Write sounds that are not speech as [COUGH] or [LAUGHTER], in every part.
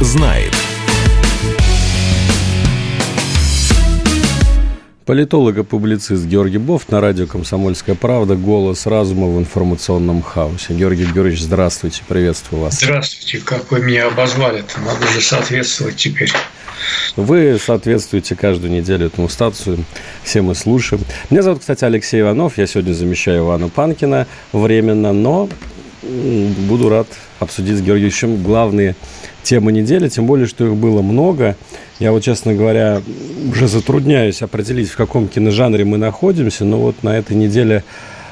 знает. Политолог и публицист Георгий Бов на радио «Комсомольская правда». Голос разума в информационном хаосе. Георгий Георгиевич, здравствуйте, приветствую вас. Здравствуйте, как вы меня обозвали -то? Надо же соответствовать теперь. Вы соответствуете каждую неделю этому статусу. Все мы слушаем. Меня зовут, кстати, Алексей Иванов. Я сегодня замещаю Ивана Панкина временно, но буду рад обсудить с Георгиевичем главные темы недели, тем более, что их было много. Я вот, честно говоря, уже затрудняюсь определить, в каком киножанре мы находимся, но вот на этой неделе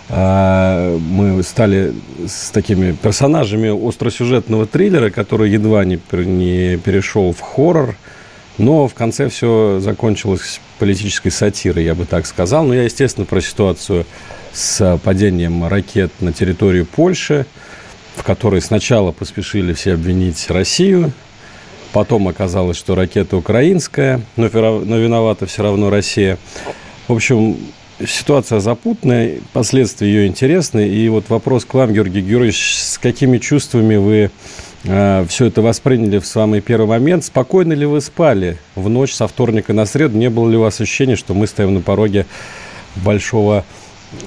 э, мы стали с такими персонажами остросюжетного триллера, который едва не, не перешел в хоррор, но в конце все закончилось политической сатирой, я бы так сказал. Но я, естественно, про ситуацию с падением ракет на территорию Польши, в которой сначала поспешили все обвинить Россию, потом оказалось, что ракета украинская, но, но виновата все равно Россия. В общем, ситуация запутанная, последствия ее интересны. И вот вопрос к вам, Георгий Георгиевич, с какими чувствами вы э, все это восприняли в самый первый момент? Спокойно ли вы спали в ночь со вторника на среду? Не было ли у вас ощущения, что мы стоим на пороге большого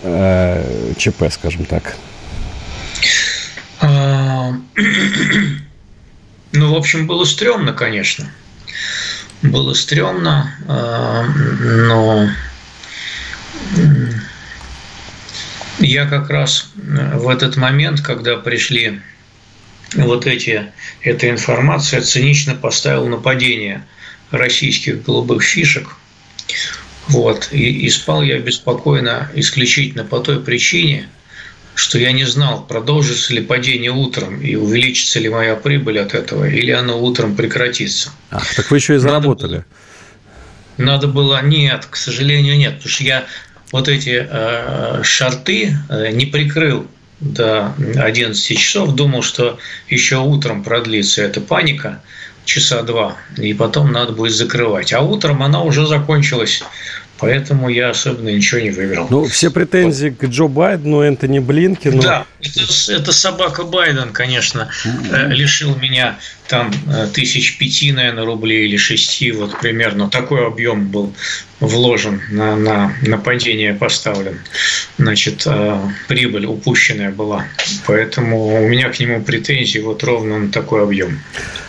э, ЧП, скажем так? А, [CLEARS THROAT] ну, в общем, было стрёмно, конечно. Было стрёмно, а, но я как раз в этот момент, когда пришли вот эти, эта информация, цинично поставил нападение российских голубых фишек. Вот. И, и спал я беспокойно исключительно по той причине – что я не знал, продолжится ли падение утром и увеличится ли моя прибыль от этого, или оно утром прекратится. Ах, так вы еще и заработали. Надо было, надо было нет, к сожалению, нет, потому что я вот эти э, шарты э, не прикрыл до 11 часов, думал, что еще утром продлится эта паника часа два, и потом надо будет закрывать. А утром она уже закончилась Поэтому я особенно ничего не выиграл. Ну, все претензии вот. к Джо Байдену, Энтони Блинкину. Да, это, это собака Байден, конечно, mm-hmm. лишил меня там э, тысяч пяти, наверное, рублей или шести, вот примерно такой объем был вложен на, на нападение поставлен. Значит, э, прибыль упущенная была. Поэтому у меня к нему претензии вот ровно на такой объем.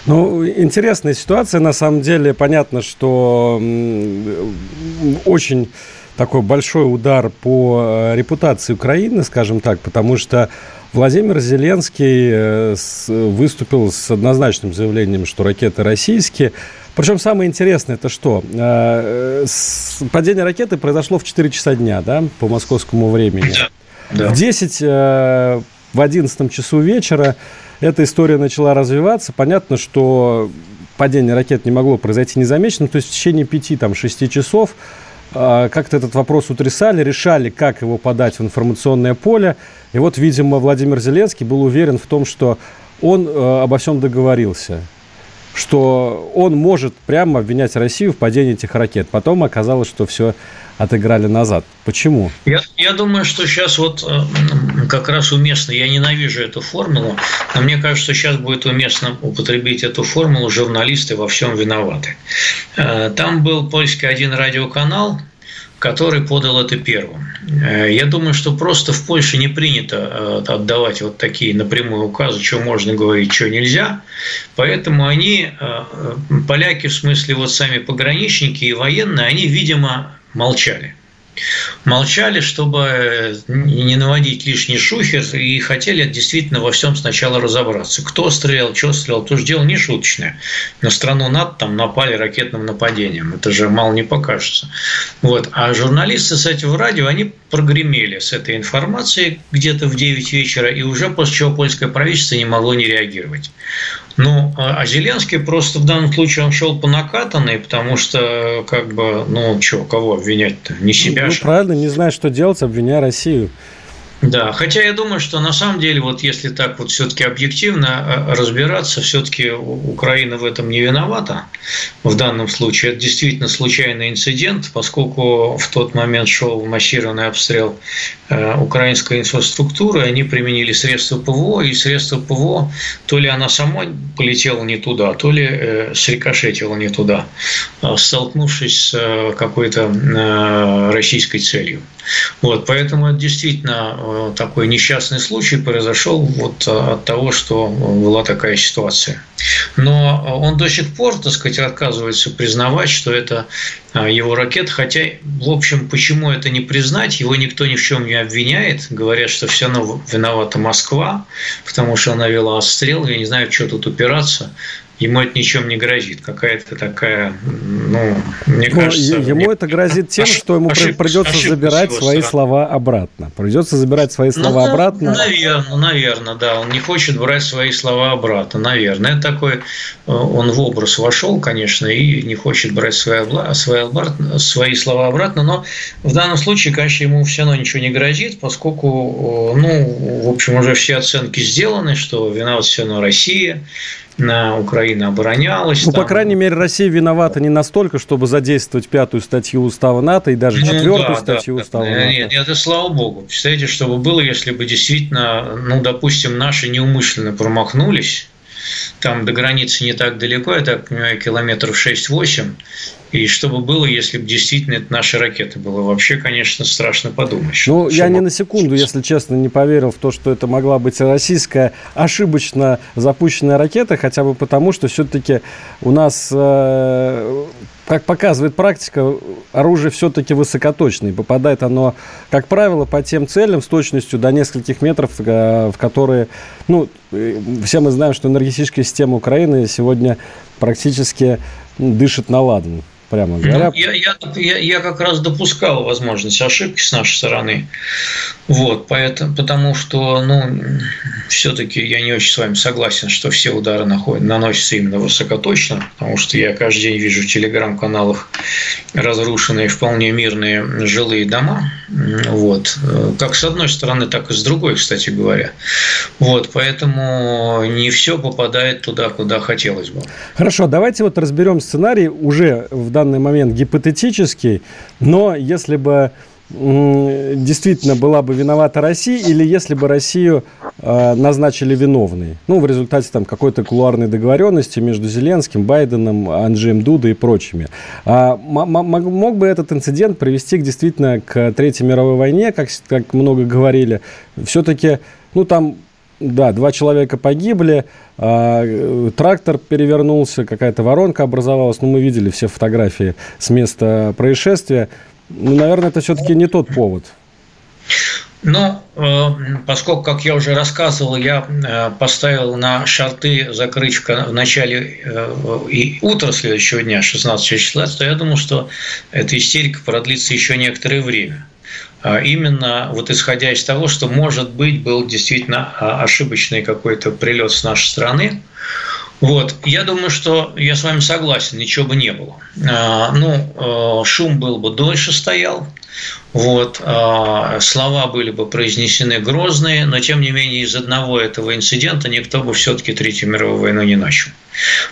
Ну, интересная ситуация, на самом деле. Понятно, что очень такой большой удар по репутации Украины, скажем так, потому что Владимир Зеленский э, выступил с однозначным заявлением, что ракеты российские. Причем самое интересное, это что? Э, падение ракеты произошло в 4 часа дня, да, по московскому времени. Да. В 10, э, в 11 часу вечера эта история начала развиваться. Понятно, что падение ракет не могло произойти незамеченным. То есть в течение 5-6 часов как-то этот вопрос утрясали, решали, как его подать в информационное поле. И вот, видимо, Владимир Зеленский был уверен в том, что он э, обо всем договорился что он может прямо обвинять Россию в падении этих ракет. Потом оказалось, что все отыграли назад. Почему? Я, я думаю, что сейчас вот э, как раз уместно, я ненавижу эту формулу, но мне кажется, что сейчас будет уместно употребить эту формулу, журналисты во всем виноваты. Э, там был польский один радиоканал, который подал это первым. Э, я думаю, что просто в Польше не принято э, отдавать вот такие напрямую указы, что можно говорить, что нельзя. Поэтому они, э, поляки, в смысле вот сами пограничники и военные, они, видимо, молчали молчали, чтобы не наводить лишний шухер, и хотели действительно во всем сначала разобраться. Кто стрелял, что стрелял, то же дело не шуточное. На страну НАТО там напали ракетным нападением. Это же мало не покажется. Вот. А журналисты с этим радио, они прогремели с этой информацией где-то в 9 вечера, и уже после чего польское правительство не могло не реагировать. Ну, а, а Зеленский просто в данном случае он шел по накатанной, потому что, как бы, ну, что, кого обвинять-то? Не себя ну, же. правильно, не знаю, что делать, обвиняя Россию. Да, хотя я думаю, что на самом деле, вот если так вот все-таки объективно э, разбираться, все-таки Украина в этом не виновата. В данном случае это действительно случайный инцидент, поскольку в тот момент шел массированный обстрел э, украинской инфраструктуры, они применили средства ПВО, и средства ПВО, то ли она сама полетела не туда, то ли э, срикошетила не туда, столкнувшись с какой-то российской целью. Вот, поэтому это действительно э, такой несчастный случай произошел вот э, от того, что была такая ситуация. Но он до сих пор, так сказать, отказывается признавать, что это э, его ракета, хотя, в общем, почему это не признать, его никто ни в чем не обвиняет, говорят, что все равно виновата Москва, потому что она вела отстрел, я не знаю, что тут упираться, ему это ничем не грозит. Какая-то такая, ну, мне Но кажется... Ему мне... это грозит тем, ошиб... что ему ошиб... придется забирать свои стороны. слова обратно. Придется забирать свои ну слова ну, обратно. Наверное, наверное, да. Он не хочет брать свои слова обратно, наверное. Это такой, э, он в образ вошел, конечно, и не хочет брать свои, свои, свои слова обратно, но в данном случае, конечно, ему все равно ничего не грозит, поскольку, ну, в общем, уже все оценки сделаны, что виноват все равно Россия, Украина оборонялась. Ну, там. по крайней мере, Россия виновата не настолько, чтобы задействовать пятую статью Устава НАТО и даже ну, четвертую да, статью да, Устава НАТО. Нет, это слава богу. Представляете, что бы было, если бы действительно, ну, допустим, наши неумышленно промахнулись, там до границы не так далеко, я так понимаю, километров 6-8, и что бы было, если бы действительно это наши ракеты было? Вообще, конечно, страшно подумать. Ну, я ни на секунду, если честно, не поверил в то, что это могла быть российская ошибочно запущенная ракета, хотя бы потому, что все-таки у нас, э, как показывает практика, оружие все-таки высокоточное. Попадает оно, как правило, по тем целям с точностью до нескольких метров, э, в которые, ну, э, все мы знаем, что энергетическая система Украины сегодня практически дышит на ладан прямо ну, говоря. Я, я, я, я как раз допускал возможность ошибки с нашей стороны. Вот, поэтому, потому что, ну, все-таки я не очень с вами согласен, что все удары находят, наносятся именно высокоточно, потому что я каждый день вижу в телеграм-каналах разрушенные вполне мирные жилые дома. Вот. Как с одной стороны, так и с другой, кстати говоря. Вот, поэтому не все попадает туда, куда хотелось бы. Хорошо, давайте вот разберем сценарий уже в данном данный момент гипотетический, но если бы действительно была бы виновата Россия, или если бы Россию э, назначили виновной. Ну, в результате там какой-то кулуарной договоренности между Зеленским, Байденом, Анджеем Дуда и прочими. А, мог бы этот инцидент привести к, действительно к Третьей мировой войне, как, как много говорили. Все-таки, ну, там да, два человека погибли, а, трактор перевернулся, какая-то воронка образовалась. Ну, мы видели все фотографии с места происшествия. Ну, наверное, это все-таки не тот повод. Ну, э, поскольку, как я уже рассказывал, я э, поставил на шарты закрыть в начале э, и утро следующего дня, 16 числа, то я думал, что эта истерика продлится еще некоторое время. А именно вот исходя из того, что, может быть, был действительно а, ошибочный какой-то прилет с нашей стороны. Вот. Я думаю, что я с вами согласен, ничего бы не было. А, ну, шум был бы дольше стоял, вот, слова были бы произнесены грозные, но тем не менее из одного этого инцидента никто бы все-таки Третью мировую войну не начал.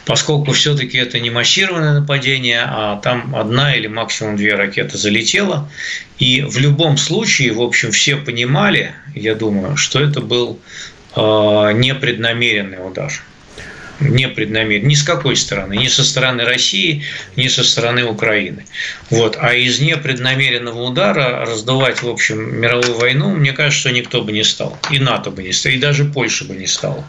Поскольку все-таки это не массированное нападение, а там одна или максимум две ракеты залетело. И в любом случае, в общем, все понимали, я думаю, что это был а, непреднамеренный удар непреднамеренно, ни с какой стороны, ни со стороны России, ни со стороны Украины. Вот. А из непреднамеренного удара раздувать, в общем, мировую войну, мне кажется, никто бы не стал. И НАТО бы не стал, и даже Польша бы не стала.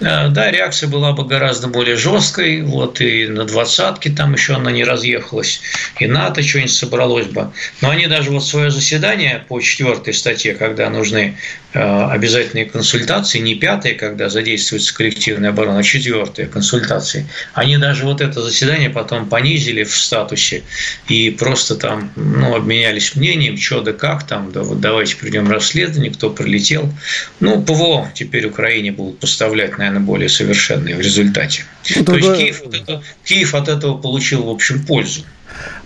Э, да, реакция была бы гораздо более жесткой, вот, и на двадцатке там еще она не разъехалась, и НАТО что-нибудь собралось бы. Но они даже вот свое заседание по четвертой статье, когда нужны э, обязательные консультации, не пятая, когда задействуется коллективная оборона, а четвертая, четвертые консультации. Они даже вот это заседание потом понизили в статусе и просто там ну, обменялись мнением, что да как там, да вот давайте придем расследование, кто прилетел. Ну, ПВО теперь Украине будут поставлять, наверное, более совершенные в результате. Ну, То есть Киев от, этого, Киев от этого получил, в общем, пользу.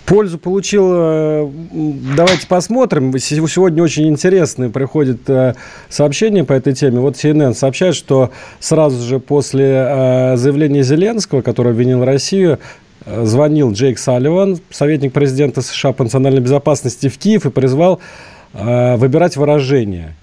Пользу получил, э, давайте посмотрим. Сегодня очень интересные приходят э, сообщения по этой теме. Вот CNN сообщает, что сразу же после э, заявления Зеленского, который обвинил Россию, звонил Джейк Салливан, советник президента США по национальной безопасности в Киев и призвал выбирать выражение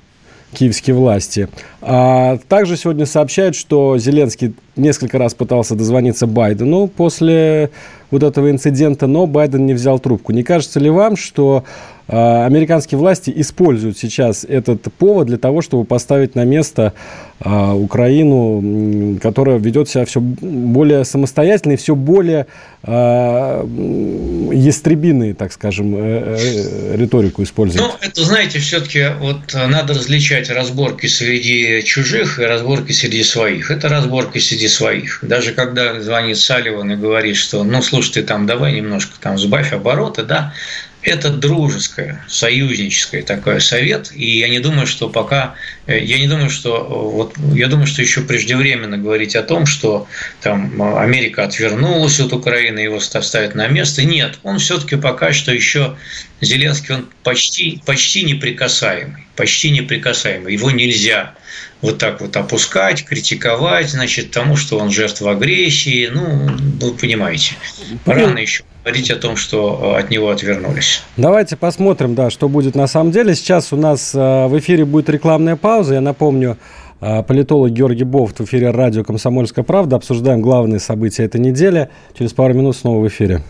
киевские власти. А также сегодня сообщают, что Зеленский несколько раз пытался дозвониться Байдену после вот этого инцидента, но Байден не взял трубку. Не кажется ли вам, что американские власти используют сейчас этот повод для того, чтобы поставить на место э, Украину, которая ведет себя все более самостоятельно и все более э, ястребиные, так скажем, э, э, риторику использует? Ну, это, знаете, все-таки вот надо различать разборки среди чужих и разборки среди своих. Это разборки среди своих. Даже когда звонит Салливан и говорит, что, ну, слушай, ты там давай немножко там сбавь обороты, да, это дружеское, союзническое такой совет, и я не думаю, что пока, э, я не думаю, что вот, я думаю, что еще преждевременно говорить о том, что там Америка отвернулась от Украины, его ставят на место. Нет, он все-таки пока что еще Зеленский, он почти, почти неприкасаемый, почти неприкасаемый. Его нельзя вот так вот опускать, критиковать, значит, тому, что он жертва агрессии. Ну, вы понимаете, рано еще говорить о том, что э, от него отвернулись. Давайте посмотрим, да, что будет на самом деле. Сейчас у нас э, в эфире будет рекламная пауза. Я напомню, э, политолог Георгий Бофт в эфире радио «Комсомольская правда». Обсуждаем главные события этой недели. Через пару минут снова в эфире.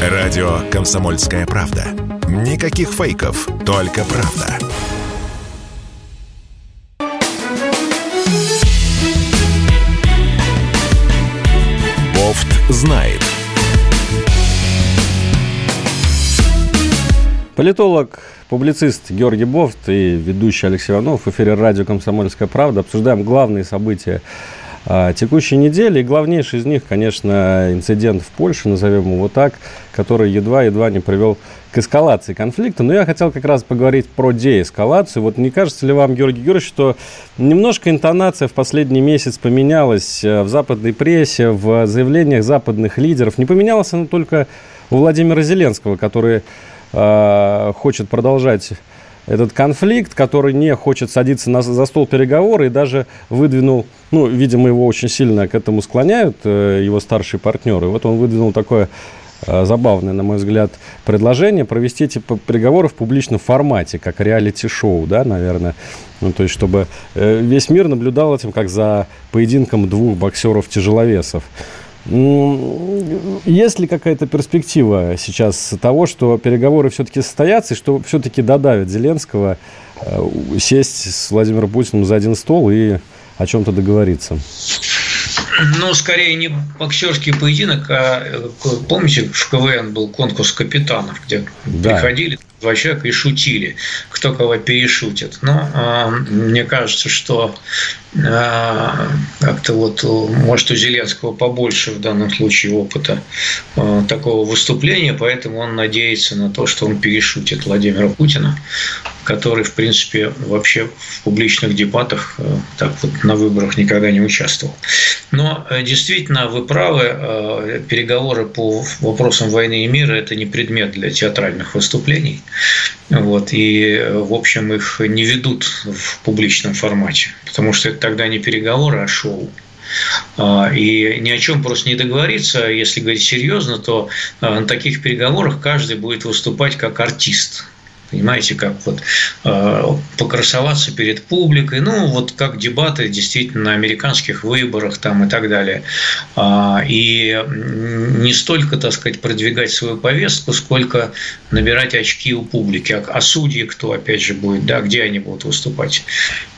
Радио «Комсомольская правда». Никаких фейков, только правда. Бофт знает. Политолог, публицист Георгий Бофт и ведущий Алексей Иванов в эфире радио «Комсомольская правда». Обсуждаем главные события а, текущей недели. И главнейший из них, конечно, инцидент в Польше, назовем его так, который едва-едва не привел к эскалации конфликта. Но я хотел как раз поговорить про деэскалацию. Вот не кажется ли вам, Георгий Георгиевич, что немножко интонация в последний месяц поменялась э, в западной прессе, в заявлениях западных лидеров? Не поменялась она только у Владимира Зеленского, который Э, хочет продолжать этот конфликт, который не хочет садиться на, за стол переговоры и даже выдвинул, ну, видимо, его очень сильно к этому склоняют э, его старшие партнеры. Вот он выдвинул такое э, забавное, на мой взгляд, предложение провести типа переговоры в публичном формате, как реалити-шоу, да, наверное. Ну, то есть, чтобы э, весь мир наблюдал этим, как за поединком двух боксеров-тяжеловесов. Есть ли какая-то перспектива сейчас того, что переговоры все-таки состоятся, и что все-таки додавят Зеленского э, сесть с Владимиром Путиным за один стол и о чем-то договориться? Ну, скорее не боксерский поединок, а э, помните, в КВН был конкурс капитанов, где да. приходили два человека и шутили, кто кого перешутит. Но э, мне кажется, что э, как-то вот, может, у Зеленского побольше в данном случае опыта э, такого выступления, поэтому он надеется на то, что он перешутит Владимира Путина, который, в принципе, вообще в публичных дебатах э, так вот на выборах никогда не участвовал. Но э, действительно, вы правы, э, переговоры по вопросам войны и мира – это не предмет для театральных выступлений. Вот, и, в общем, их не ведут в публичном формате, потому что это тогда не переговоры, а шоу. А, и ни о чем просто не договориться, если говорить серьезно, то а, на таких переговорах каждый будет выступать как артист. Понимаете, как вот э, покрасоваться перед публикой, ну, вот как дебаты действительно на американских выборах там и так далее. А, и не столько, так сказать, продвигать свою повестку, сколько набирать очки у публики. А, а судьи кто, опять же, будет, да, где они будут выступать.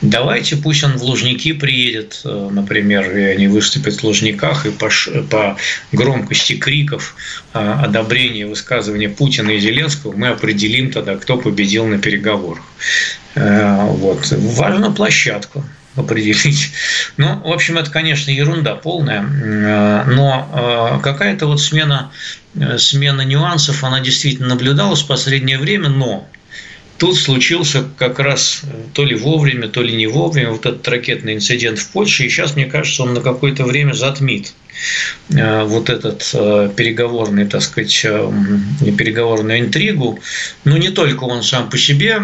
Давайте, пусть он в Лужники приедет, э, например, и они выступят в Лужниках, и по, по громкости криков э, одобрения высказывания Путина и Зеленского мы определим тогда, кто победил на переговорах. Э, вот. Важно площадку определить. [LAUGHS] Ну, в общем, это, конечно, ерунда полная, э, но э, какая-то вот смена, смена нюансов, она действительно наблюдалась в последнее время, но тут случился как раз то ли вовремя, то ли не вовремя вот этот ракетный инцидент в Польше, и сейчас, мне кажется, он на какое-то время затмит э, вот этот э, переговорный, так сказать, э, переговорную интригу. Но не только он сам по себе,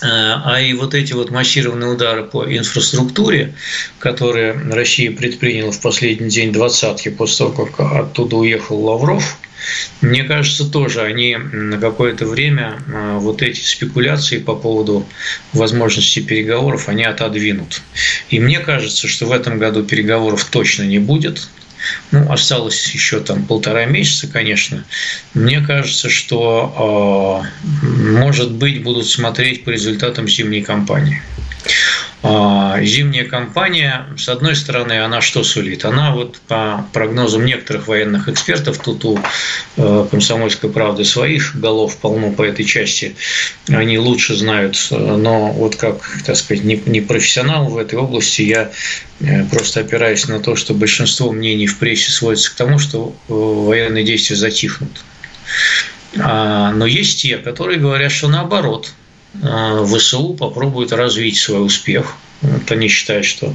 а и вот эти вот массированные удары по инфраструктуре, которые Россия предприняла в последний день двадцатки после того, как оттуда уехал Лавров, мне кажется, тоже они на какое-то время а, вот эти спекуляции по поводу возможности переговоров, они отодвинут. И мне кажется, что в этом году переговоров точно не будет. Ну, осталось еще там полтора месяца, конечно. Мне кажется, что, а, может быть, будут смотреть по результатам зимней кампании. А, зимняя кампания, с одной стороны, она что сулит? Она вот по прогнозам некоторых военных экспертов, тут у э, «Комсомольской правды» своих голов полно по этой части, они лучше знают, но вот как, так сказать, не профессионал в этой области, я э, просто опираюсь на то, что большинство мнений в прессе сводится к тому, что э, военные действия затихнут. А, но есть те, которые говорят, что наоборот – Э, ВСУ попробует развить свой успех. Вот они считают, что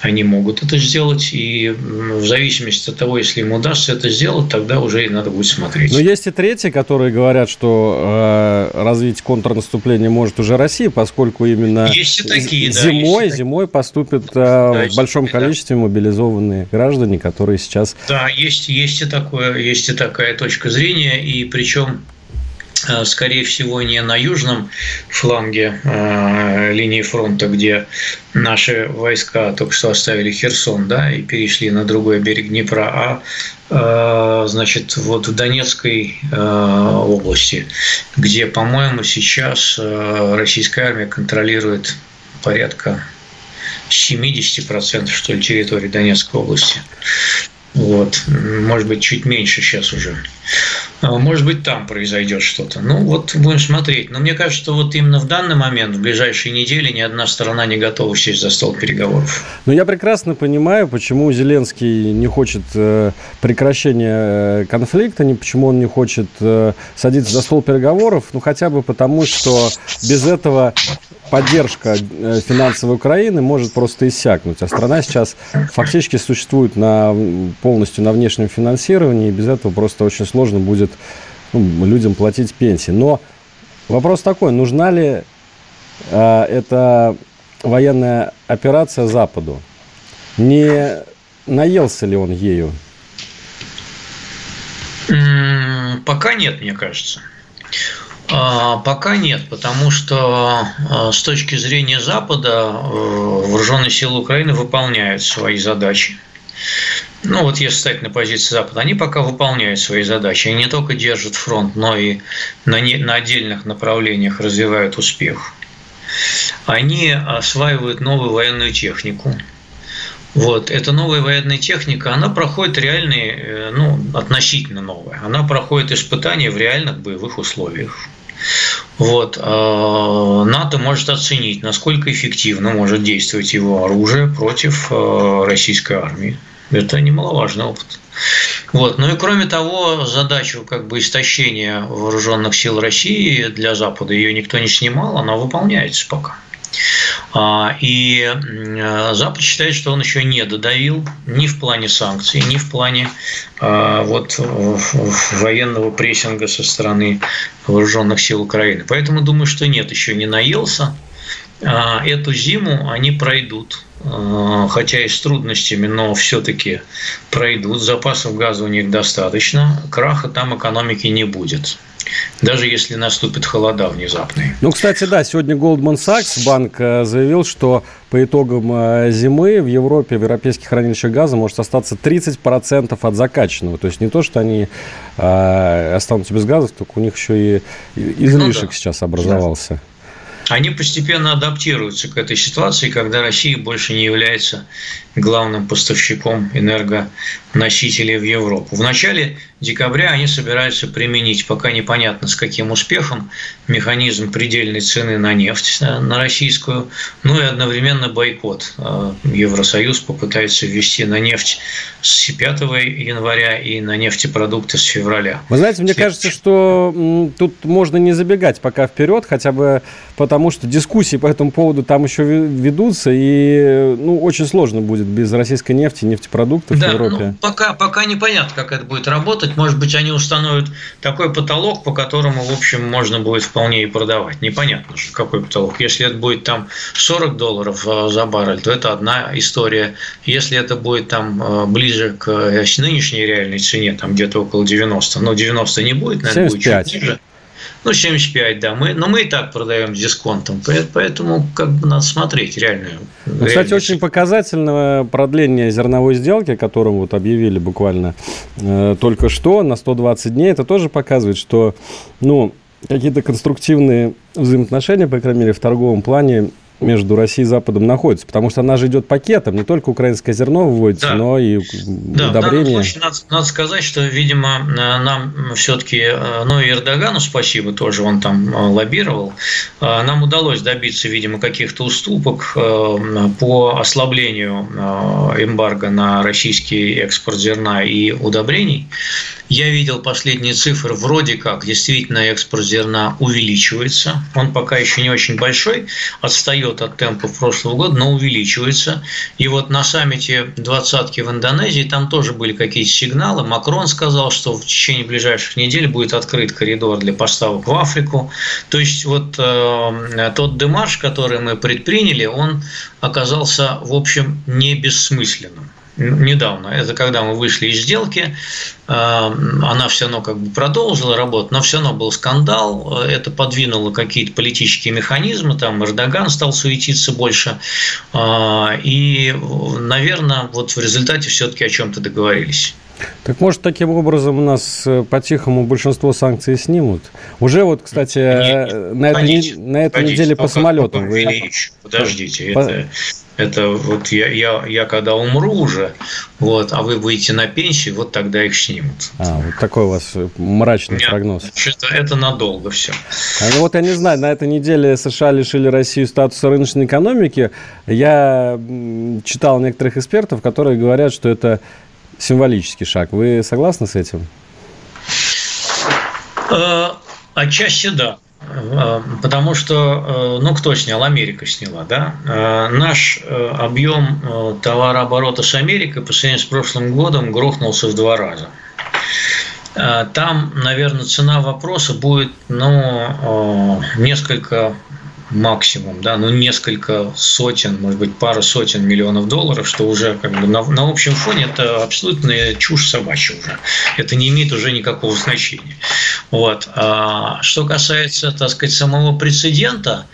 они могут это сделать, и в зависимости от того, если им удастся это сделать, тогда уже и надо будет смотреть. Но есть и третьи, которые говорят, что э, развить контрнаступление может уже Россия, поскольку именно есть и такие, зимой, да, зимой поступят э, да, в большом такие, количестве да. мобилизованные граждане, которые сейчас... Да, есть, есть, и такое, есть и такая точка зрения, и причем Э, скорее всего, не на южном фланге э, линии фронта, где наши войска только что оставили Херсон, да, и перешли на другой берег Днепра, а э, значит, вот в Донецкой области, где, по-моему, сейчас российская армия контролирует порядка 70% что ли территории Донецкой области. Вот. Может быть, чуть меньше сейчас уже. А, может быть, там произойдет что-то. Ну, вот будем смотреть. Но мне кажется, что вот именно в данный момент, в ближайшие недели, ни одна сторона не готова сесть за стол переговоров. Но я прекрасно понимаю, почему Зеленский не хочет э, прекращения э, конфликта, почему он не хочет э, садиться за стол переговоров, ну, хотя бы потому, что без этого поддержка финансовой Украины может просто иссякнуть. А страна сейчас фактически существует на, полностью на внешнем финансировании, и без этого просто очень сложно будет ну, людям платить пенсии. Но вопрос такой, нужна ли э, эта военная операция Западу? Не наелся ли он ею? Пока нет, мне кажется. А, пока нет, потому что а, с точки зрения Запада э, вооруженные силы Украины выполняют свои задачи. Ну вот если стать на позиции Запада, они пока выполняют свои задачи. Они не только держат фронт, но и на, не, на отдельных направлениях развивают успех. Они осваивают новую военную технику. Вот, эта новая военная техника, она проходит реальные, э, ну, относительно новая, она проходит испытания в реальных боевых условиях. Вот. А, НАТО может оценить, насколько эффективно может действовать его оружие против а, российской армии. Это немаловажный опыт. Вот. Ну и кроме того, задачу как бы истощения вооруженных сил России для Запада ее никто не снимал, она выполняется пока. А, и Запад считает, что он еще не додавил ни в плане санкций, ни в плане а, вот, военного прессинга со стороны вооруженных сил Украины. Поэтому думаю, что нет, еще не наелся. А, эту зиму они пройдут, хотя и с трудностями, но все-таки пройдут. Запасов газа у них достаточно, краха там экономики не будет даже если наступит холода внезапные. Ну, кстати, да, сегодня Goldman Sachs банк э, заявил, что по итогам э, зимы в Европе, в европейских хранилищах газа может остаться 30% от закачанного. То есть не то, что они э, останутся без газа, только у них еще и излишек ну, да. сейчас образовался. Они постепенно адаптируются к этой ситуации, когда Россия больше не является главным поставщиком энергоносителей в Европу. В начале декабря они собираются применить, пока непонятно с каким успехом, механизм предельной цены на нефть э, на российскую, ну и одновременно бойкот. Э, Евросоюз попытается ввести на нефть с 5 января и на нефтепродукты с февраля. Вы знаете, мне кажется, что тут можно не забегать пока вперед, хотя бы потому, что дискуссии по этому поводу там еще ведутся, и ну, очень сложно будет без российской нефти, нефтепродуктов да, в Европе. Ну, пока, пока непонятно, как это будет работать. Может быть, они установят такой потолок, по которому, в общем, можно будет вполне и продавать. Непонятно, какой потолок. Если это будет там 40 долларов э, за баррель, то это одна история. Если это будет там э, ближе к э, нынешней реальной цене, там где-то около 90, но 90 не будет, наверное, 75. будет чуть ниже. Ну, 75, да. Мы, но мы и так продаем с дисконтом. Поэтому как бы надо смотреть реальную. Ну, кстати, очень показательное продление зерновой сделки, о котором вот объявили буквально э, только что на 120 дней. Это тоже показывает, что ну, какие-то конструктивные взаимоотношения, по крайней мере, в торговом плане между Россией и Западом находится? Потому что она же идет пакетом, не только украинское зерно выводится, да. но и да, удобрения. Случае, надо, надо сказать, что, видимо, нам все-таки, ну и Эрдогану спасибо тоже, он там э, лоббировал, э, нам удалось добиться, видимо, каких-то уступок э, по ослаблению эмбарго на российский экспорт зерна и удобрений. Я видел последние цифры, вроде как действительно экспорт зерна увеличивается. Он пока еще не очень большой, отстает от темпов прошлого года, но увеличивается. И вот на саммите двадцатки в Индонезии там тоже были какие-то сигналы. Макрон сказал, что в течение ближайших недель будет открыт коридор для поставок в Африку. То есть вот э, тот демарш, который мы предприняли, он оказался, в общем, не бессмысленным недавно. Это когда мы вышли из сделки, э, она все равно как бы продолжила работу, но все равно был скандал, это подвинуло какие-то политические механизмы, там Эрдоган стал суетиться больше, э, и, наверное, вот в результате все-таки о чем-то договорились. Так может, таким образом у нас э, по-тихому большинство санкций снимут? Уже вот, кстати, Нет, на, этой, на этой неделе по самолетам... Вы... Подождите, по... это это вот я, я, я когда умру уже, вот, а вы выйдете на пенсию, вот тогда их снимут. А, вот такой у вас мрачный Нет, прогноз. Это, это надолго все. А, ну вот я не знаю, на этой неделе США лишили Россию статуса рыночной экономики. Я читал некоторых экспертов, которые говорят, что это символический шаг. Вы согласны с этим? Э, отчасти да. Э, потому что, э, ну, кто снял? Америка сняла, да? Э, наш объем товарооборота с Америкой по сравнению с прошлым годом грохнулся в два раза. Там, наверное, цена вопроса будет, ну, несколько максимум, да, ну несколько сотен, может быть, пара сотен миллионов долларов, что уже как бы на, на общем фоне это абсолютная чушь собачья уже. Это не имеет уже никакого значения. Вот. А что касается, так сказать, самого прецедента,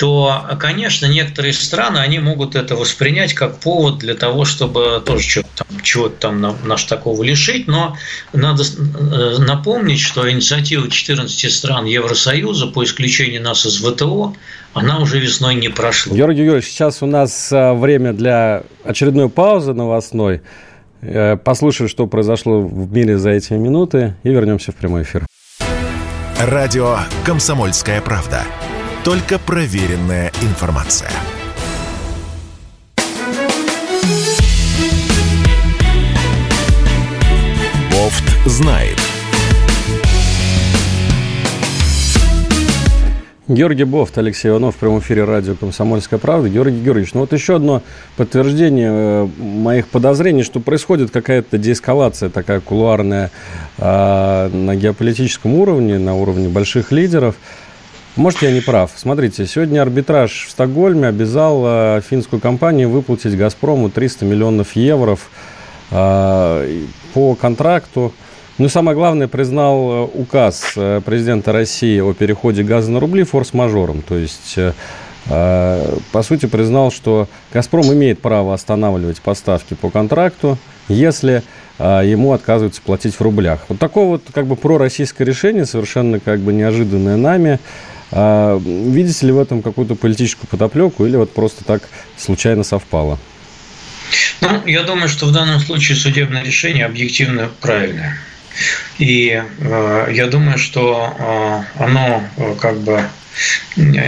то, конечно, некоторые страны, они могут это воспринять как повод для того, чтобы тоже чего-то там, чего-то там наш такого лишить, но надо э, напомнить, что инициатива 14 стран Евросоюза по исключению нас из ВТО, она уже весной не прошла. Георгий Георгиевич, сейчас у нас э, время для очередной паузы новостной. Э, послушаем, что произошло в мире за эти минуты, и вернемся в прямой эфир. Радио «Комсомольская правда». Только проверенная информация. Бофт знает. Георгий Бофт, Алексей Иванов в прямом эфире радио «Комсомольская правда». Георгий Георгиевич, ну вот еще одно подтверждение э, моих подозрений, что происходит какая-то деэскалация такая кулуарная э, на геополитическом уровне, на уровне больших лидеров. Может, я не прав. Смотрите, сегодня арбитраж в Стокгольме обязал э, финскую компанию выплатить «Газпрому» 300 миллионов евро э, по контракту – ну самое главное, признал э, указ э, президента России о переходе газа на рубли форс-мажором. То есть, э, по сути, признал, что «Газпром» имеет право останавливать поставки по контракту, если ему отказываются платить в рублях. Вот такое вот как бы пророссийское решение, совершенно как бы неожиданное нами. А видите ли в этом какую-то политическую подоплеку или вот просто так случайно совпало? Ну, я думаю, что в данном случае судебное решение объективно правильное. И э, я думаю, что э, оно э, как бы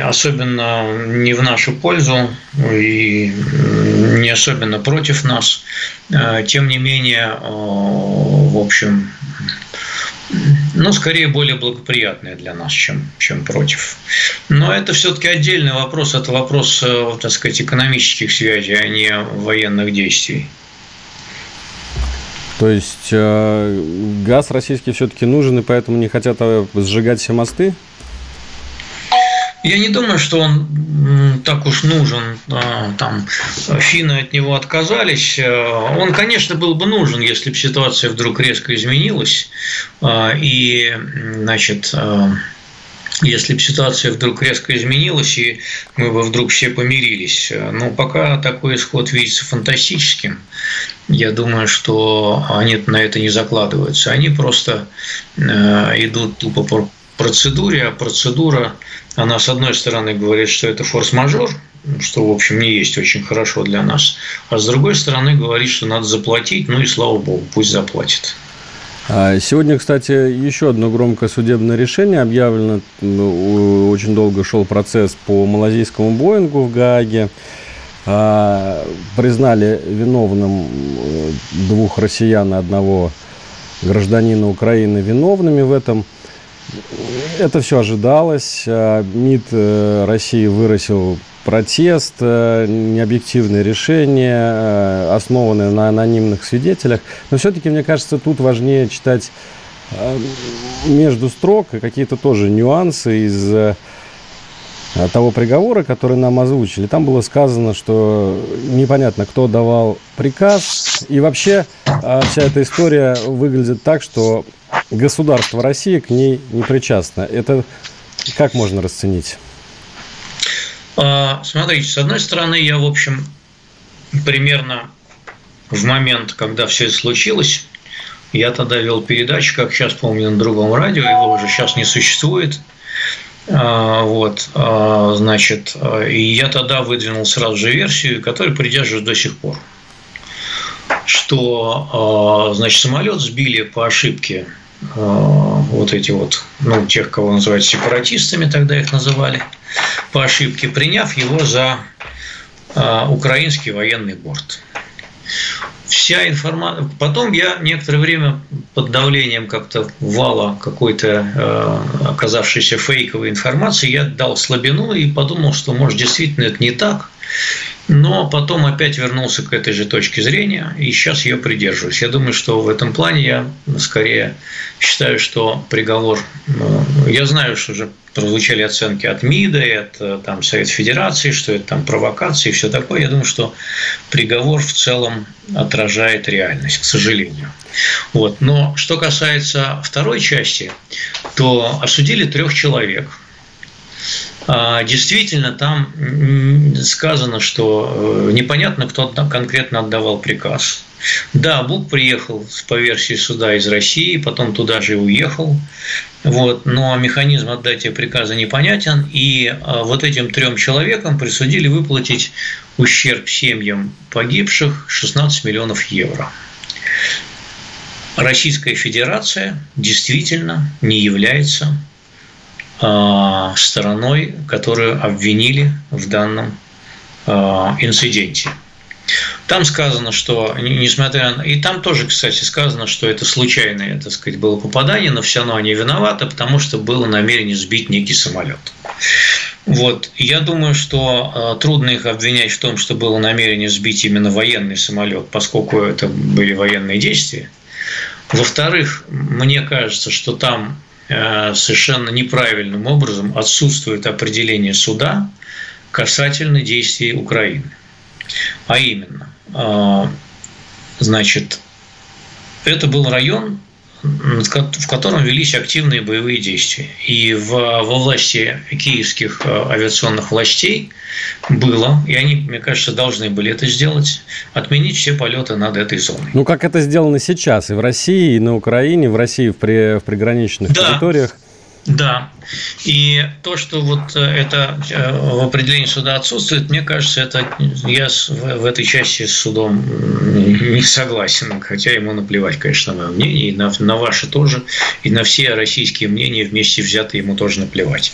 особенно не в нашу пользу и не особенно против нас. Тем не менее, в общем, ну, скорее более благоприятное для нас, чем, чем против. Но это все-таки отдельный вопрос, это вопрос, так сказать, экономических связей, а не военных действий. То есть э, газ российский все-таки нужен, и поэтому не хотят э, сжигать все мосты? Я не думаю, что он так уж нужен. Там финны от него отказались. Э, он, конечно, был бы нужен, если бы ситуация вдруг резко изменилась. Э, и, значит, э, если бы ситуация вдруг резко изменилась, и мы бы вдруг все помирились. Но пока такой исход видится фантастическим. Я думаю, что они на это не закладываются. Они просто идут тупо по процедуре, а процедура она, с одной стороны, говорит, что это форс-мажор, что, в общем, не есть очень хорошо для нас, а с другой стороны, говорит, что надо заплатить, ну и слава богу, пусть заплатит. А сегодня, кстати, еще одно громкое судебное решение объявлено. Очень долго шел процесс по малазийскому Боингу в Гааге. А, признали виновным э, двух россиян и одного гражданина Украины виновными в этом – это все ожидалось. А, МИД э, России выросил протест, э, необъективные решения, э, основанные на анонимных свидетелях. Но все-таки, мне кажется, тут важнее читать между строк и какие-то тоже нюансы из того приговора, который нам озвучили. Там было сказано, что непонятно, кто давал приказ. И вообще вся эта история выглядит так, что государство России к ней не причастно. Это как можно расценить? А, смотрите, с одной стороны, я, в общем, примерно в момент, когда все это случилось, я тогда вел передачу, как сейчас помню, на другом радио, его уже сейчас не существует. А, вот, а, значит, и я тогда выдвинул сразу же версию, которой придерживаюсь до сих пор, что, значит, самолет сбили по ошибке вот эти вот, ну, тех, кого называют сепаратистами, тогда их называли, по ошибке, приняв его за э, украинский военный борт. Вся информация... Потом я некоторое время под давлением как-то вала какой-то э, оказавшейся фейковой информации я дал слабину и подумал, что, может, действительно это не так. Но потом опять вернулся к этой же точке зрения, и сейчас ее придерживаюсь. Я думаю, что в этом плане я скорее считаю, что приговор... Ну, я знаю, что уже прозвучали оценки от МИДа от э, там, Совет Федерации, что это там провокации и все такое. Я думаю, что приговор в целом отражает реальность, к сожалению. Вот. Но что касается второй части, то осудили трех человек – действительно, там сказано, что э, непонятно, кто конкретно отдавал приказ. Да, Бук приехал по версии суда из России, потом туда же и уехал. Вот, но механизм отдатия приказа непонятен, и а, вот этим трем человекам присудили выплатить ущерб семьям погибших 16 миллионов евро. Российская Федерация действительно не является а, стороной, которую обвинили в данном а, инциденте. Там сказано, что, несмотря на... И там тоже, кстати, сказано, что это случайное, так сказать, было попадание, но все равно они виноваты, потому что было намерение сбить некий самолет. Вот. Я думаю, что а, трудно их обвинять в том, что было намерение сбить именно военный самолет, поскольку это были военные действия. Во-вторых, мне кажется, что там Э, совершенно неправильным образом отсутствует определение суда касательно действий Украины. А именно, э, значит, это был район, в котором велись активные боевые действия. И в, во власти киевских э, авиационных властей было, и они, мне кажется, должны были это сделать, отменить все полеты над этой зоной. Ну, как это сделано сейчас и в России, и на Украине, в России в, при, в приграничных да. территориях. Да. И то, что вот э, это э, в определении суда отсутствует, мне кажется, это я в этой части с судом не согласен, хотя ему наплевать, конечно, на мое мнение, и на, на ваше тоже, и на все российские мнения вместе взятые ему тоже наплевать.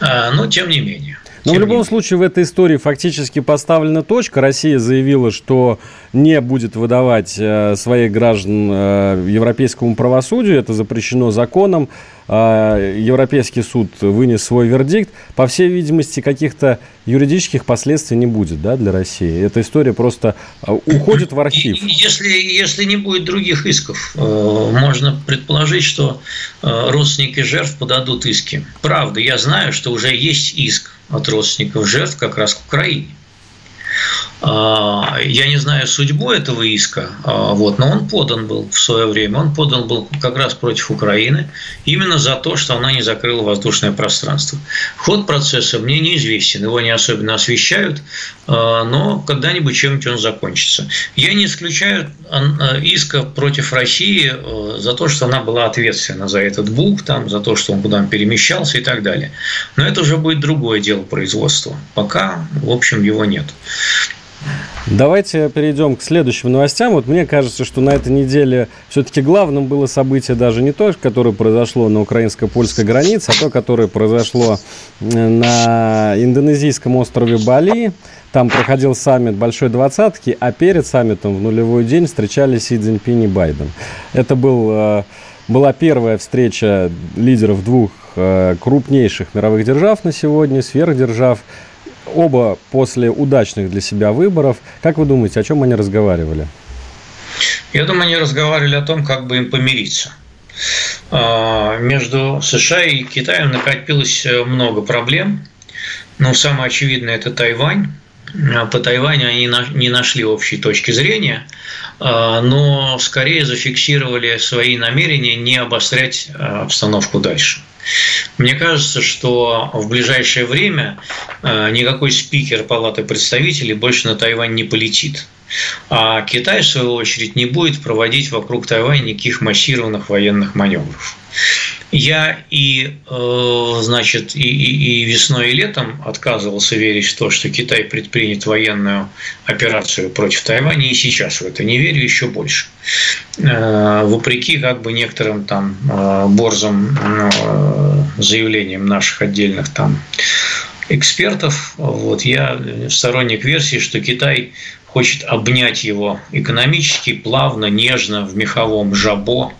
А, но тем не менее. Но в любом случае в этой истории фактически поставлена точка. Россия заявила, что не будет выдавать э, своих граждан э, европейскому правосудию. Это запрещено законом. Э, Европейский суд вынес свой вердикт. По всей видимости, каких-то юридических последствий не будет да, для России. Эта история просто уходит в архив. Если, если не будет других исков, можно предположить, что родственники жертв подадут иски. Правда, я знаю, что уже есть иск от родственников жертв как раз к Украине. А, я не знаю судьбу этого иска, а, вот, но он подан был в свое время. Он подан был как раз против Украины, именно за то, что она не закрыла воздушное пространство. Ход процесса мне неизвестен, его не особенно освещают, а, но когда-нибудь чем-нибудь он закончится. Я не исключаю иска против России за то, что она была ответственна за этот бук, там, за то, что он куда-то перемещался и так далее. Но это уже будет другое дело производства. Пока, в общем, его нет. Давайте перейдем к следующим новостям. Вот мне кажется, что на этой неделе все-таки главным было событие даже не то, которое произошло на украинско-польской границе, а то, которое произошло э, на индонезийском острове Бали. Там проходил саммит Большой Двадцатки, а перед саммитом в нулевой день встречались Си Цзиньпинь и Байден. Это был, э, была первая встреча лидеров двух э, крупнейших мировых держав на сегодня, сверхдержав оба после удачных для себя выборов. Как вы думаете, о чем они разговаривали? Я думаю, они разговаривали о том, как бы им помириться. А, между США и Китаем накопилось э, много проблем. Но самое очевидное – это Тайвань. А, по Тайваню они не нашли общей точки зрения, а, но скорее зафиксировали свои намерения не обострять обстановку дальше. Мне кажется, что в ближайшее время э, никакой спикер Палаты представителей больше на Тайвань не полетит. А Китай, в свою очередь, не будет проводить вокруг Тайваня никаких массированных военных маневров. Я и, э, значит, и, и, и весной, и летом отказывался верить в то, что Китай предпринят военную операцию против Тайваня, и сейчас в это не верю еще больше. Э, вопреки как бы некоторым там э, борзым заявлениям наших отдельных там экспертов, вот я сторонник версии, что Китай хочет обнять его экономически, плавно, нежно, в меховом жабо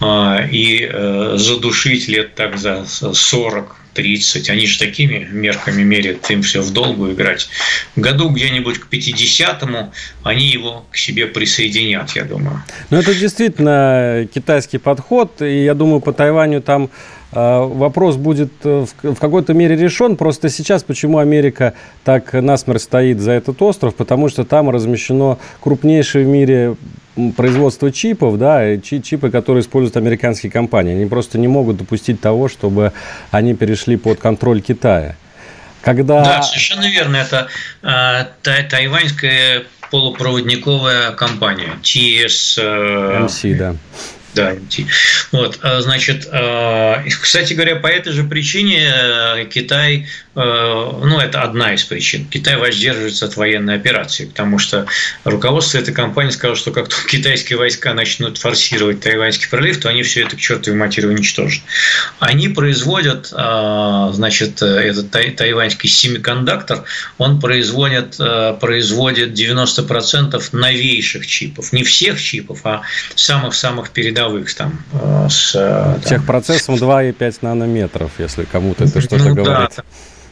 а, и э, задушить лет так за 40 30. Они же такими мерками мерят, им все в долгу играть. Году где-нибудь к 50-му они его к себе присоединят, я думаю. Ну, это действительно китайский подход. И я думаю, по Тайваню там вопрос будет э, в какой-то мере решен. Просто сейчас почему Америка так насмерть стоит за этот остров? Потому что там размещено крупнейшее в мире производство чипов, да, чипы, которые используют американские компании. Они просто не могут допустить того, чтобы они перешли под контроль Китая. Когда... Да, совершенно верно. Это э, тай тайваньская полупроводниковая компания TS... Э, да да, идти. Вот, а, значит, а, кстати говоря, по этой же причине э, Китай, э, ну, это одна из причин, Китай воздерживается от военной операции, потому что руководство этой компании сказало, что как только китайские войска начнут форсировать Тайваньский пролив, то они все это к чертовой матери уничтожат. Они производят, а, значит, этот тайваньский семикондуктор, он производит, э, производит 90% новейших чипов. Не всех чипов, а самых-самых передовых передовых там. Э, с, э, там, Техпроцессом 2,5 нанометров, если кому-то это что-то ну, говорит.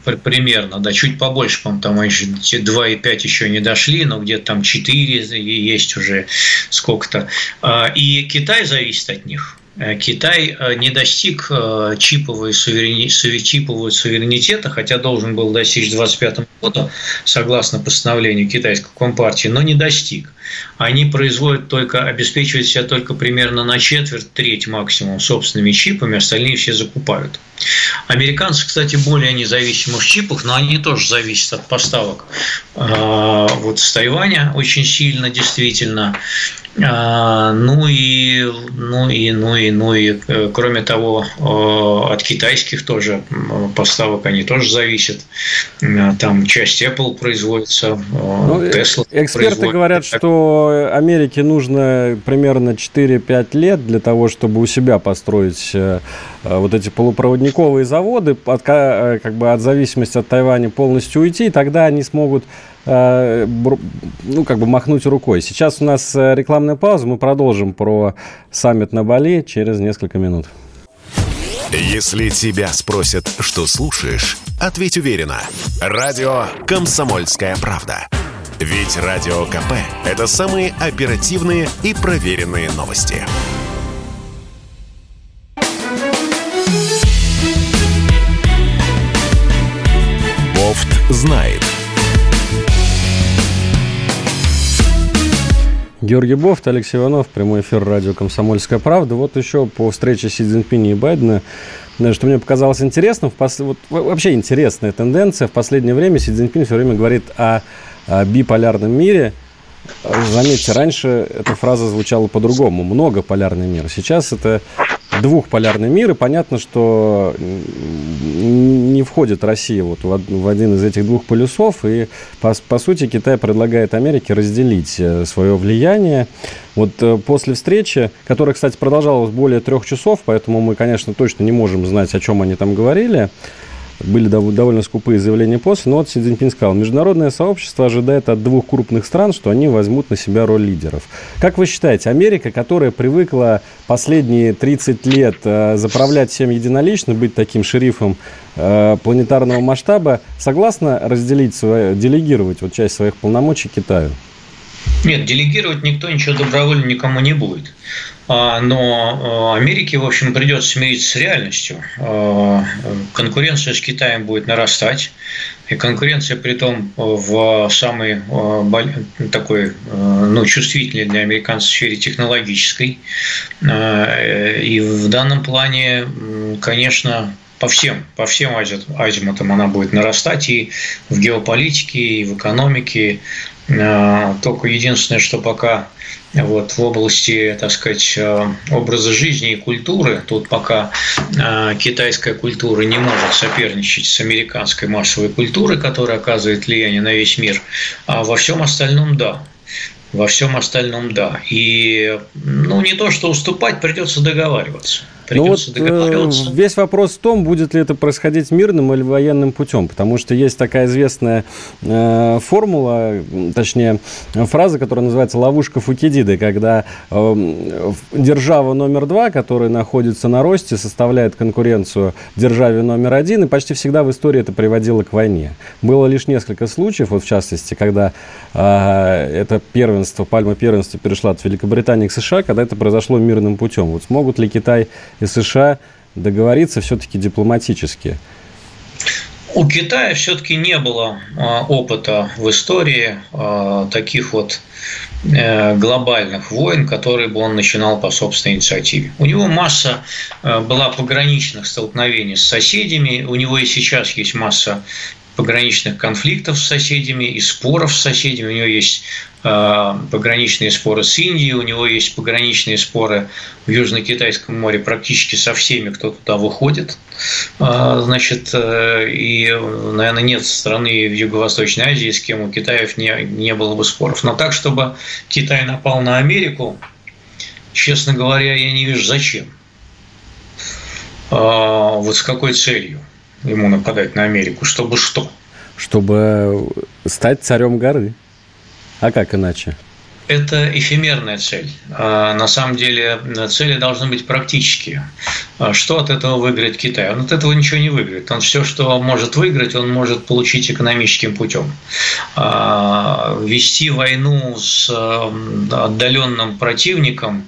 Да, примерно, да, чуть побольше, по-моему, там еще 2,5 еще не дошли, но где-то там 4 есть уже сколько-то. А, и Китай зависит от них. Э, Китай не достиг чипового суверенитета, хотя должен был достичь в 2025 году, согласно постановлению китайской компартии, но не достиг они производят только, обеспечивают себя только примерно на четверть, треть максимум собственными чипами, остальные все закупают. Американцы, кстати, более независимы в чипах, но они тоже зависят от поставок а, вот с Тайваня очень сильно, действительно. А, ну и, ну и, ну и, ну и, э, кроме того, от китайских тоже поставок они тоже зависят. Там часть Apple производится, ну, Tesla. Эксперты говорят, что Америке нужно примерно 4-5 лет для того, чтобы у себя построить э, вот эти полупроводниковые заводы, от, э, как бы от зависимости от Тайваня полностью уйти, и тогда они смогут Э, ну, как бы махнуть рукой. Сейчас у нас э, рекламная пауза, мы продолжим про саммит на Бали через несколько минут. Если тебя спросят, что слушаешь, ответь уверенно. Радио «Комсомольская правда». Ведь Радио КП – это самые оперативные и проверенные новости. Георгий Бофт, Алексей Иванов, прямой эфир радио «Комсомольская правда». Вот еще по встрече Си Цзиньпиня и Байдена, э, что мне показалось интересным, пос... вот, вообще интересная тенденция. В последнее время Си Цзиньпин все время говорит о, о биполярном мире. Заметьте, раньше эта фраза звучала по-другому. Многополярный мир. Сейчас это двухполярный мир, и понятно, что не входит Россия вот в один из этих двух полюсов, и по, по сути Китай предлагает Америке разделить э, свое влияние. Вот э, после встречи, которая, кстати, продолжалась более трех часов, поэтому мы, конечно, точно не можем знать, о чем они там говорили, были довольно скупые заявления после, но вот Си Цзиньпин сказал, международное сообщество ожидает от двух крупных стран, что они возьмут на себя роль лидеров. Как вы считаете, Америка, которая привыкла последние 30 лет э, заправлять всем единолично, быть таким шерифом э, планетарного масштаба, согласна разделить, свое, делегировать вот часть своих полномочий Китаю? Нет, делегировать никто ничего добровольно никому не будет. А, но а, Америке, в общем, придется смириться с реальностью. А, конкуренция с Китаем будет нарастать. И конкуренция, при том, в самой такой ну, чувствительной для американцев сфере технологической. И в данном плане, конечно, по всем, по всем азимутам она будет нарастать и в геополитике, и в экономике. Только единственное, что пока вот, в области, так сказать, э, образа жизни и культуры. Тут пока э, китайская культура не может соперничать с американской массовой культурой, которая оказывает влияние на весь мир, а во всем остальном – да. Во всем остальном – да. И ну, не то, что уступать, придется договариваться. Ну вот э, весь вопрос в том, будет ли это происходить мирным или военным путем, потому что есть такая известная э, формула, точнее фраза, которая называется ловушка Фукидиды, когда э, держава номер два, которая находится на росте, составляет конкуренцию державе номер один, и почти всегда в истории это приводило к войне. Было лишь несколько случаев, вот в частности, когда э, это первенство, пальма первенства перешла от Великобритании к США, когда это произошло мирным путем. Вот смогут ли Китай и США договориться все-таки дипломатически? У Китая все-таки не было а, опыта в истории а, таких вот э, глобальных войн, которые бы он начинал по собственной инициативе. У него масса э, была пограничных столкновений с соседями, у него и сейчас есть масса пограничных конфликтов с соседями и споров с соседями. У него есть э, пограничные споры с Индией, у него есть пограничные споры в Южно-Китайском море практически со всеми, кто туда выходит. Э, значит, э, и, наверное, нет страны в Юго-Восточной Азии, с кем у Китаев не, не было бы споров. Но так, чтобы Китай напал на Америку, честно говоря, я не вижу зачем. Вот с какой целью ему нападать на Америку, чтобы что? Чтобы стать царем горы. А как иначе? это эфемерная цель. А на самом деле цели должны быть практические. А что от этого выиграет Китай? Он от этого ничего не выиграет. Он все, что может выиграть, он может получить экономическим путем. А вести войну с отдаленным противником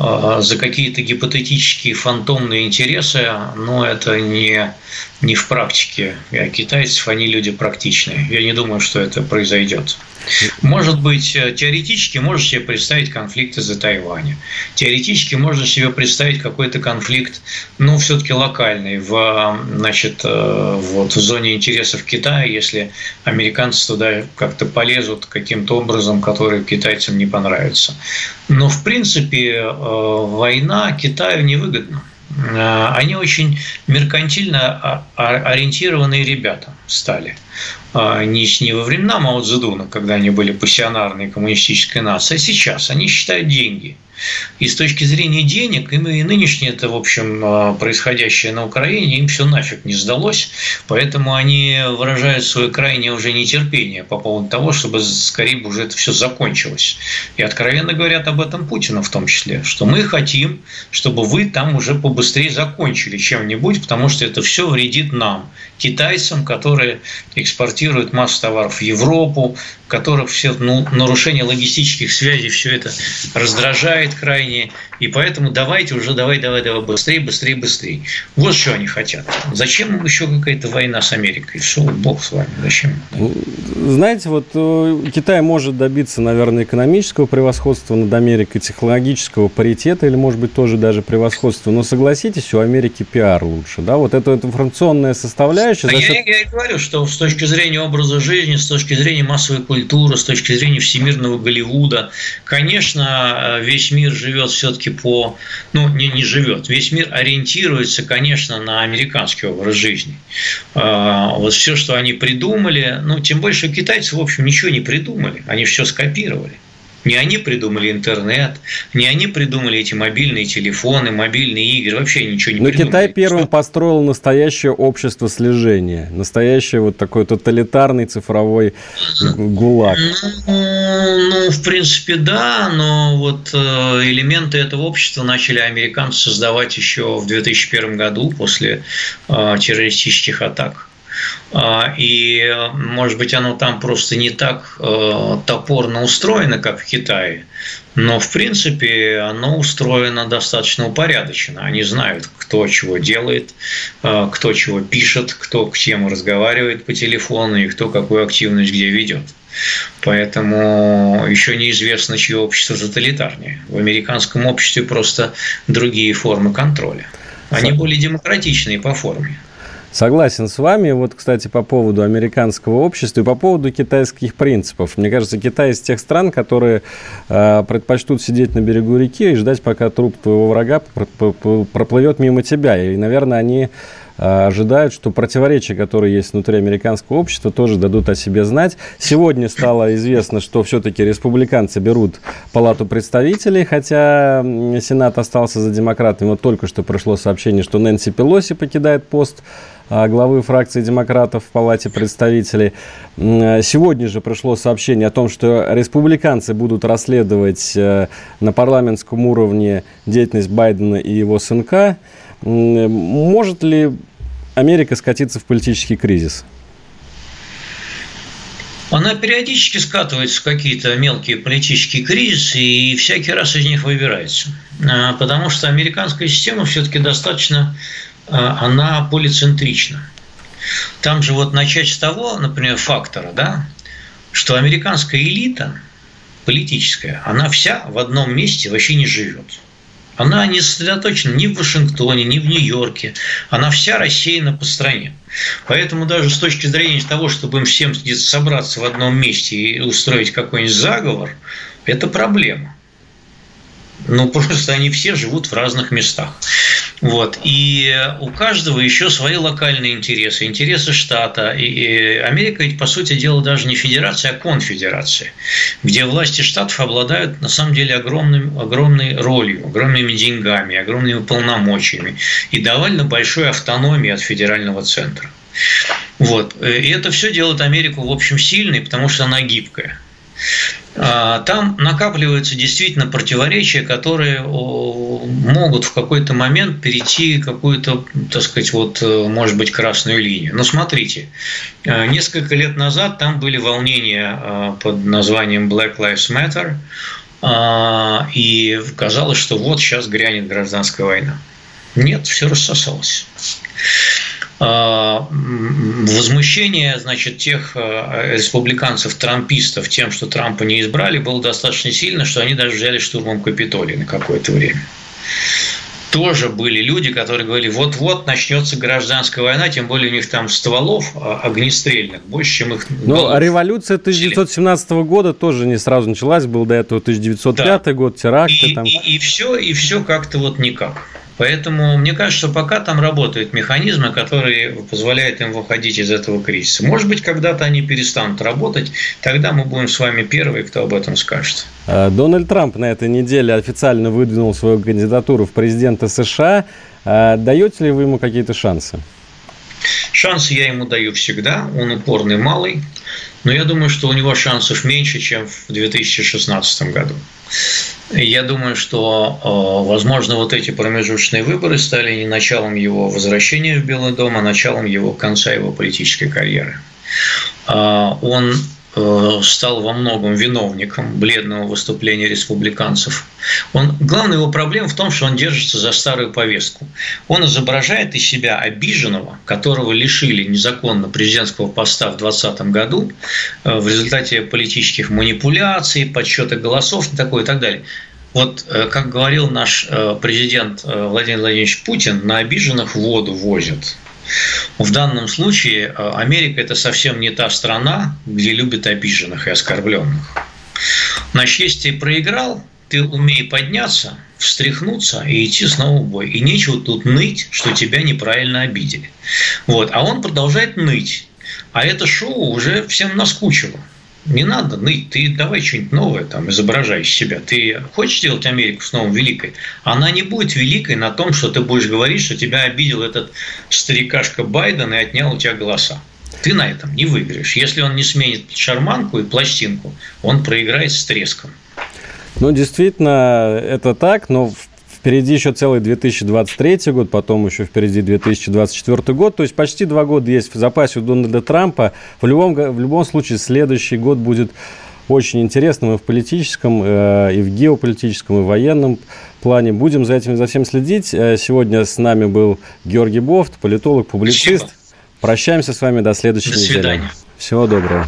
за какие-то гипотетические фантомные интересы, ну, это не не в практике. А китайцев, они люди практичные. Я не думаю, что это произойдет. Может быть, э, теоретически можно себе представить конфликт из-за Тайваня. Теоретически можно себе представить какой-то конфликт, ну, все-таки локальный, в, значит, э, вот, в зоне интересов Китая, если американцы туда как-то полезут каким-то образом, который китайцам не понравится. Но, в принципе, э, война Китаю невыгодна. Они очень меркантильно ориентированные ребята стали. А, не, не во времена Мао Цзэдуна, когда они были пассионарной коммунистической нацией, а сейчас они считают деньги – и с точки зрения денег, им и нынешнее это, в общем, а, происходящее на Украине, им все нафиг не сдалось, поэтому они выражают свое крайнее уже нетерпение по поводу того, чтобы скорее бы уже это все закончилось. И откровенно говорят об этом Путина в том числе, что мы хотим, чтобы вы там уже побыстрее закончили чем-нибудь, потому что это все вредит нам, китайцам, которые экспортируют массу товаров в Европу, которых все ну, нарушение логистических связей все это раздражает крайне, и поэтому давайте уже, давай, давай, давай, быстрее, быстрее, быстрее. Вот что они хотят. Зачем им еще какая-то война с Америкой? Все, бог с вами, зачем? Знаете, вот э, Китай может добиться, наверное, экономического превосходства над Америкой, технологического паритета или, может быть, тоже даже превосходства. Но согласитесь, у Америки пиар лучше, да? Вот эта, эта информационная составляющая. А счет... я, я и говорю, что с точки зрения образа жизни, с точки зрения массовой культуры, культура, с точки зрения всемирного Голливуда. Конечно, весь мир живет все-таки по... Ну, не, не живет. Весь мир ориентируется, конечно, на американский образ жизни. А, вот все, что они придумали, ну, тем больше китайцы, в общем, ничего не придумали. Они все скопировали. Не они придумали интернет, не они придумали эти мобильные телефоны, мобильные игры, вообще ничего не Но придумали. Китай первым Что? построил настоящее общество слежения, настоящий вот такой тоталитарный цифровой гулаг. Ну, ну, в принципе, да, но вот э, элементы этого общества начали американцы создавать еще в 2001 году после э, террористических атак. А, и, может быть, оно там просто не так э, топорно устроено, как в Китае, но, в принципе, оно устроено достаточно упорядоченно. Они знают, кто чего делает, э, кто чего пишет, кто к тему разговаривает по телефону и кто какую активность где ведет. Поэтому еще неизвестно, чье общество тоталитарнее. В американском обществе просто другие формы контроля. Они более демократичные по форме. Согласен с вами. Вот, кстати, по поводу американского общества и по поводу китайских принципов. Мне кажется, Китай из тех стран, которые э, предпочтут сидеть на берегу реки и ждать, пока труп твоего врага проплывет мимо тебя. И, наверное, они а, ожидают, что противоречия, которые есть внутри американского общества, тоже дадут о себе знать. Сегодня стало известно, что все-таки республиканцы берут Палату представителей, хотя Сенат остался за демократами. Вот только что пришло сообщение, что Нэнси Пелоси покидает пост главы фракции демократов в Палате представителей. Сегодня же пришло сообщение о том, что республиканцы будут расследовать э, на парламентском уровне деятельность Байдена и его сынка. Может ли Америка скатиться в политический кризис? Она периодически скатывается в какие-то мелкие политические кризисы и всякий раз из них выбирается. А, потому что американская система все-таки достаточно, а, она полицентрична. Там же вот начать с того, например, фактора, да, что американская элита политическая, она вся в одном месте вообще не живет. Она не сосредоточена ни в Вашингтоне, ни в Нью-Йорке. Она вся рассеяна по стране. Поэтому даже с точки зрения того, чтобы им всем собраться в одном месте и устроить какой-нибудь заговор, это проблема. Ну, [LAUGHS] просто они все живут в разных местах. Вот. И у каждого еще свои локальные интересы, интересы штата. И Америка ведь, по сути дела, даже не федерация, а конфедерация, где власти штатов обладают, на самом деле, огромным, огромной ролью, огромными деньгами, огромными полномочиями и довольно большой автономией от федерального центра. Вот. И это все делает Америку, в общем, сильной, потому что она гибкая. А, там накапливаются действительно противоречия, которые могут в какой-то момент перейти какую-то, так сказать, вот, э, может быть, красную линию. Но смотрите, э, несколько лет назад там были волнения э, под названием Black Lives Matter, и казалось, что вот сейчас грянет гражданская война. Нет, все рассосалось. Возмущение, значит, тех республиканцев-трампистов тем, что Трампа не избрали, было достаточно сильно, что они даже взяли штурмом Капитолий на какое-то время тоже были люди, которые говорили, вот-вот начнется гражданская война, тем более у них там стволов а, огнестрельных больше, чем их Ну, а революция 1917 года тоже не сразу началась, был до этого 1905 да. год, теракты и, там. И, и все, и все как-то вот никак. Поэтому мне кажется, что пока там работают механизмы, которые позволяют им выходить из этого кризиса. Может быть, когда-то они перестанут работать, тогда мы будем с вами первые, кто об этом скажет. А, Дональд Трамп на этой неделе официально выдвинул свою кандидатуру в президенты США. А, даете ли вы ему какие-то шансы? Шансы я ему даю всегда. Он упорный малый. Но я думаю, что у него шансов меньше, чем в 2016 году. Я думаю, что, э, возможно, вот эти промежуточные выборы стали не началом его возвращения в Белый дом, а началом его конца его политической карьеры. А, он стал во многом виновником бледного выступления республиканцев. Он, главная его проблема в том, что он держится за старую повестку. Он изображает из себя обиженного, которого лишили незаконно президентского поста в 2020 году э, в результате политических манипуляций, подсчета голосов и такое и так далее. Вот, э, как говорил наш президент Владимир Владимирович Путин, на обиженных воду возят. В данном случае э, Америка – это совсем не та страна, где любят обиженных и оскорбленных. Значит, если ты проиграл, ты умей подняться, встряхнуться и идти снова в бой. И нечего тут ныть, что тебя неправильно обидели. Вот. А он продолжает ныть. А это шоу уже всем наскучило. Не надо ныть, ты давай что-нибудь новое там изображай из себя. Ты хочешь сделать Америку снова великой? Она не будет великой на том, что ты будешь говорить, что тебя обидел этот старикашка Байден и отнял у тебя голоса. Ты на этом не выиграешь. Если он не сменит шарманку и пластинку, он проиграет с треском. Ну, действительно, это так, но Впереди еще целый 2023 год, потом еще впереди 2024 год. То есть почти два года есть в запасе у Дональда Трампа. В любом, в любом случае следующий год будет очень интересным и в политическом, э, и в геополитическом, и в военном плане. Будем за этим за всем следить. Э, сегодня с нами был Георгий Бофт, политолог, публицист. Спасибо. Прощаемся с вами до следующей до недели. Свидания. Всего доброго.